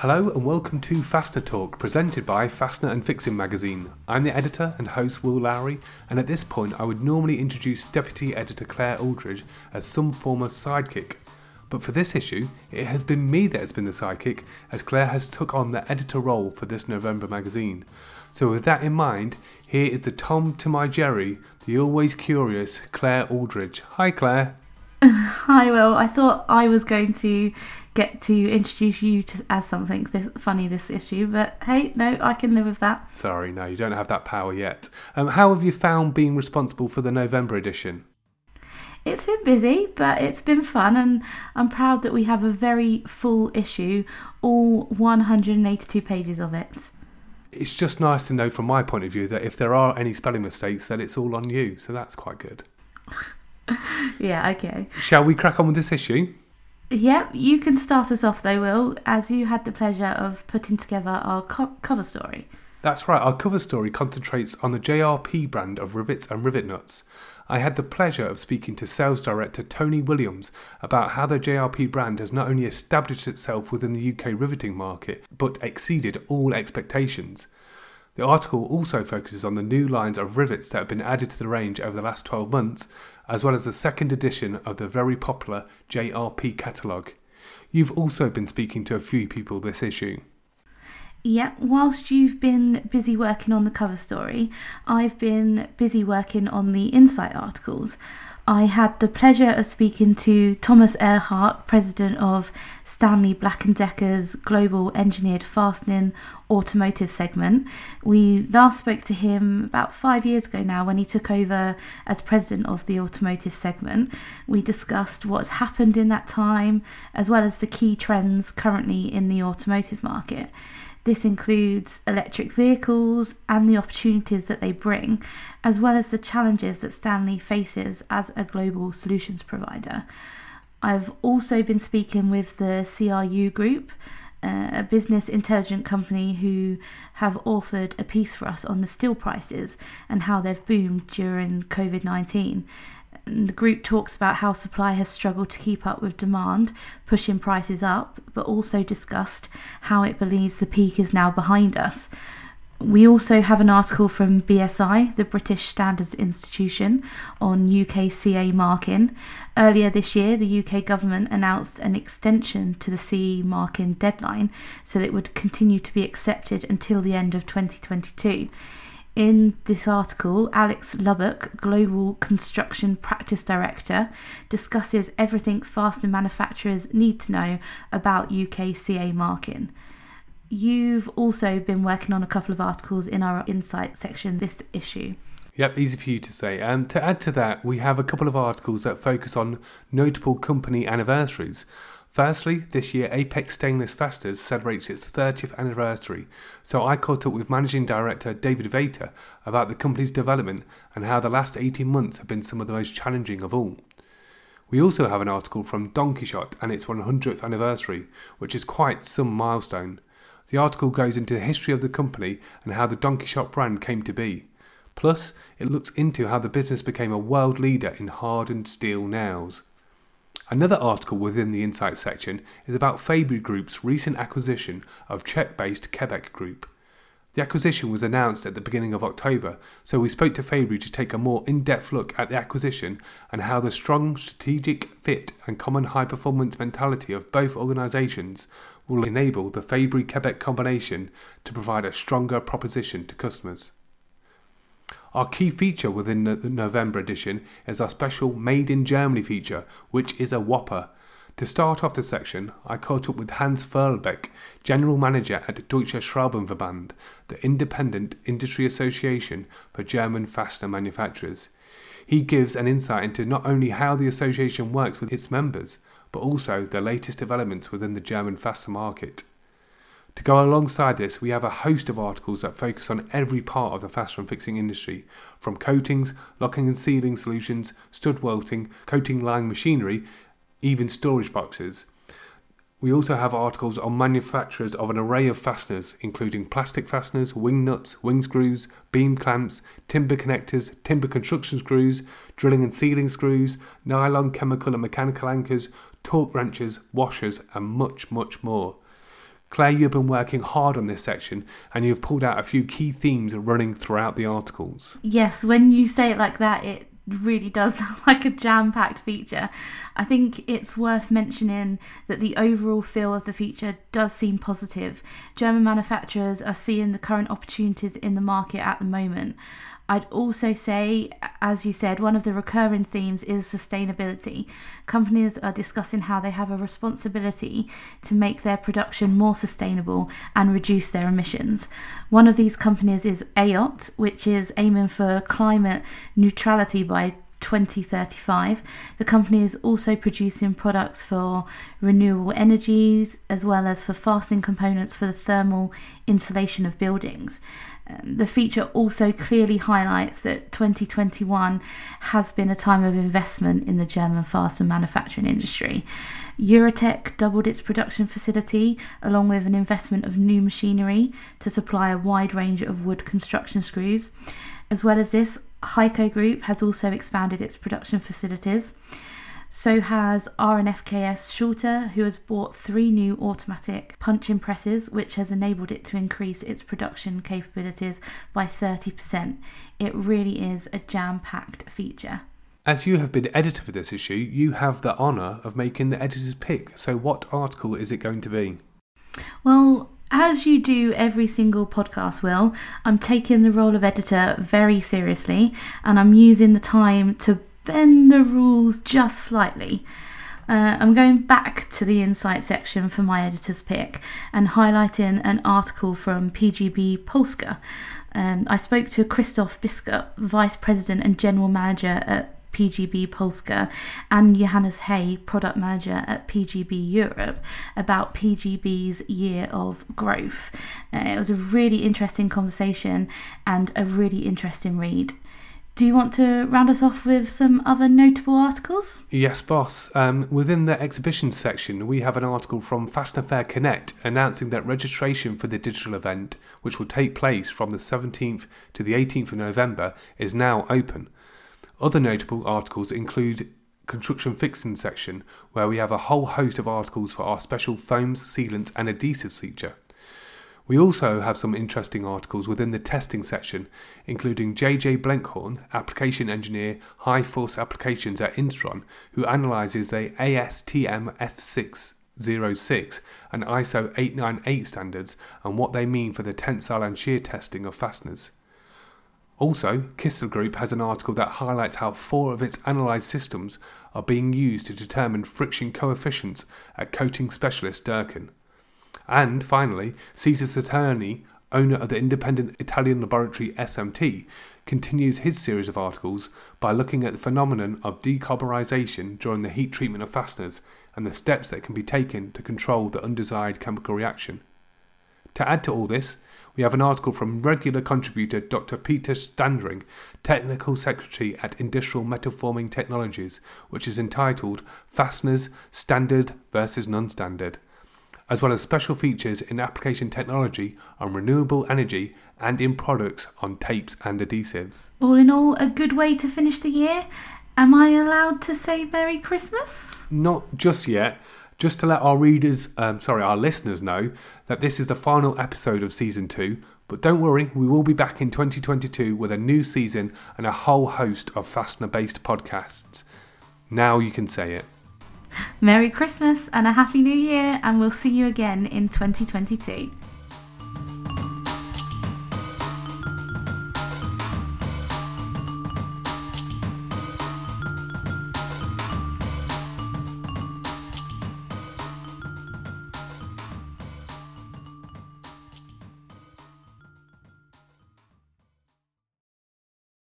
Hello and welcome to Fastener Talk, presented by Fastener and Fixing magazine. I'm the editor and host Will Lowry, and at this point I would normally introduce Deputy Editor Claire Aldridge as some form of sidekick. But for this issue, it has been me that has been the sidekick, as Claire has took on the editor role for this November magazine. So with that in mind, here is the Tom to my Jerry, the always curious Claire Aldridge. Hi Claire. Hi, Will. I thought I was going to get to introduce you to, as something this, funny this issue, but hey, no, I can live with that. Sorry, no, you don't have that power yet. Um, how have you found being responsible for the November edition? It's been busy, but it's been fun, and I'm proud that we have a very full issue, all 182 pages of it. It's just nice to know from my point of view that if there are any spelling mistakes, then it's all on you, so that's quite good. yeah, okay. Shall we crack on with this issue? Yep, you can start us off though, Will, as you had the pleasure of putting together our co- cover story. That's right, our cover story concentrates on the JRP brand of rivets and rivet nuts. I had the pleasure of speaking to sales director Tony Williams about how the JRP brand has not only established itself within the UK riveting market, but exceeded all expectations. The article also focuses on the new lines of rivets that have been added to the range over the last 12 months, as well as the second edition of the very popular JRP catalogue. You've also been speaking to a few people this issue. Yeah, whilst you've been busy working on the cover story, I've been busy working on the insight articles. I had the pleasure of speaking to Thomas Earhart, president of Stanley Black & Decker's Global Engineered Fastening Automotive segment. We last spoke to him about five years ago now when he took over as president of the automotive segment. We discussed what's happened in that time, as well as the key trends currently in the automotive market. This includes electric vehicles and the opportunities that they bring, as well as the challenges that Stanley faces as a global solutions provider. I've also been speaking with the CRU Group, uh, a business intelligence company who have authored a piece for us on the steel prices and how they've boomed during COVID 19 the group talks about how supply has struggled to keep up with demand, pushing prices up, but also discussed how it believes the peak is now behind us. We also have an article from BSI, the British Standards Institution, on UK CE marking. Earlier this year, the UK government announced an extension to the CE marking deadline so that it would continue to be accepted until the end of 2022. In this article, Alex Lubbock, Global Construction Practice Director, discusses everything fastener manufacturers need to know about UK CE marking. You've also been working on a couple of articles in our insight section this issue. Yep, easy for you to say. And to add to that, we have a couple of articles that focus on notable company anniversaries. Firstly, this year Apex Stainless Fasteners celebrates its 30th anniversary, so I caught up with Managing Director David Vater about the company's development and how the last 18 months have been some of the most challenging of all. We also have an article from Donkey Shot and its 100th anniversary, which is quite some milestone. The article goes into the history of the company and how the Donkey Shot brand came to be. Plus, it looks into how the business became a world leader in hardened steel nails. Another article within the Insight section is about Fabory Group's recent acquisition of Czech based Quebec Group. The acquisition was announced at the beginning of October, so we spoke to Fabory to take a more in depth look at the acquisition and how the strong strategic fit and common high performance mentality of both organisations will enable the Fabory Quebec combination to provide a stronger proposition to customers. Our key feature within the November edition is our special Made in Germany feature, which is a whopper. To start off the section, I caught up with Hans Führlbeck, General Manager at Deutsche Schraubenverband, the independent industry association for German fastener manufacturers. He gives an insight into not only how the association works with its members, but also the latest developments within the German fastener market. To go alongside this, we have a host of articles that focus on every part of the fastener fixing industry, from coatings, locking and sealing solutions, stud welding, coating line machinery, even storage boxes. We also have articles on manufacturers of an array of fasteners, including plastic fasteners, wing nuts, wing screws, beam clamps, timber connectors, timber construction screws, drilling and sealing screws, nylon chemical and mechanical anchors, torque wrenches, washers, and much, much more. Claire, you've been working hard on this section and you've pulled out a few key themes running throughout the articles. Yes, when you say it like that, it really does sound like a jam packed feature. I think it's worth mentioning that the overall feel of the feature does seem positive. German manufacturers are seeing the current opportunities in the market at the moment. I'd also say, as you said, one of the recurring themes is sustainability. Companies are discussing how they have a responsibility to make their production more sustainable and reduce their emissions. One of these companies is EJOT, which is aiming for climate neutrality by 2035. The company is also producing products for renewable energies as well as for fastening components for the thermal insulation of buildings. The feature also clearly highlights that 2021 has been a time of investment in the German fastener manufacturing industry. Eurotec doubled its production facility along with an investment of new machinery to supply a wide range of wood construction screws. As well as this, Heico Group has also expanded its production facilities. So has R&FKS Schulte, who has bought three new automatic punching presses, which has enabled it to increase its production capabilities by 30%. It really is a jam packed feature. As you have been editor for this issue, you have the honour of making the editor's pick. So, what article is it going to be? Well, as you do every single podcast, Will, I'm taking the role of editor very seriously and I'm using the time to bend the rules just slightly. Uh, I'm going back to the insight section for my editor's pick and highlighting an article from PGB Polska. Um, I spoke to Christoph Biskup, Vice President and General Manager at PGB Polska, and Johannes Hay, Product Manager at PGB Europe, about PGB's year of growth. Uh, it was a really interesting conversation and a really interesting read. Do you want to round us off with some other notable articles? Yes, boss. Um, within the exhibition section, we have an article from Fastener Fair Connect announcing that registration for the digital event, which will take place from the 17th to the 18th of November, is now open. Other notable articles include construction fixing section, where we have a whole host of articles for our special foams, sealants, and adhesives feature. We also have some interesting articles within the testing section, including JJ Blenkhorn, application engineer, high force applications at Instron, who analyzes the ASTM F606 and ISO 898 standards and what they mean for the tensile and shear testing of fasteners. Also, Kistler Group has an article that highlights how four of its analysed systems are being used to determine friction coefficients at coating specialist Dörken. And finally, Cesare Saturni, owner of the independent Italian laboratory SMT, continues his series of articles by looking at the phenomenon of decarburization during the heat treatment of fasteners and the steps that can be taken to control the undesired chemical reaction. To add to all this, we have an article from regular contributor Dr. Peter Standring, Technical Secretary at Industrial Metal Forming Technologies, which is entitled Fasteners Standard versus Non Standard as well as special features in application technology on renewable energy and in products on tapes and adhesives. All in all, a good way to finish the year. Am I allowed to say Merry Christmas? Not just yet. Just to let our readers, um, sorry, our listeners know that this is the final episode of season two. But don't worry, we will be back in 2022 with a new season and a whole host of fastener based podcasts. Now you can say it. Merry Christmas and a Happy New Year, and we'll see you again in 2022.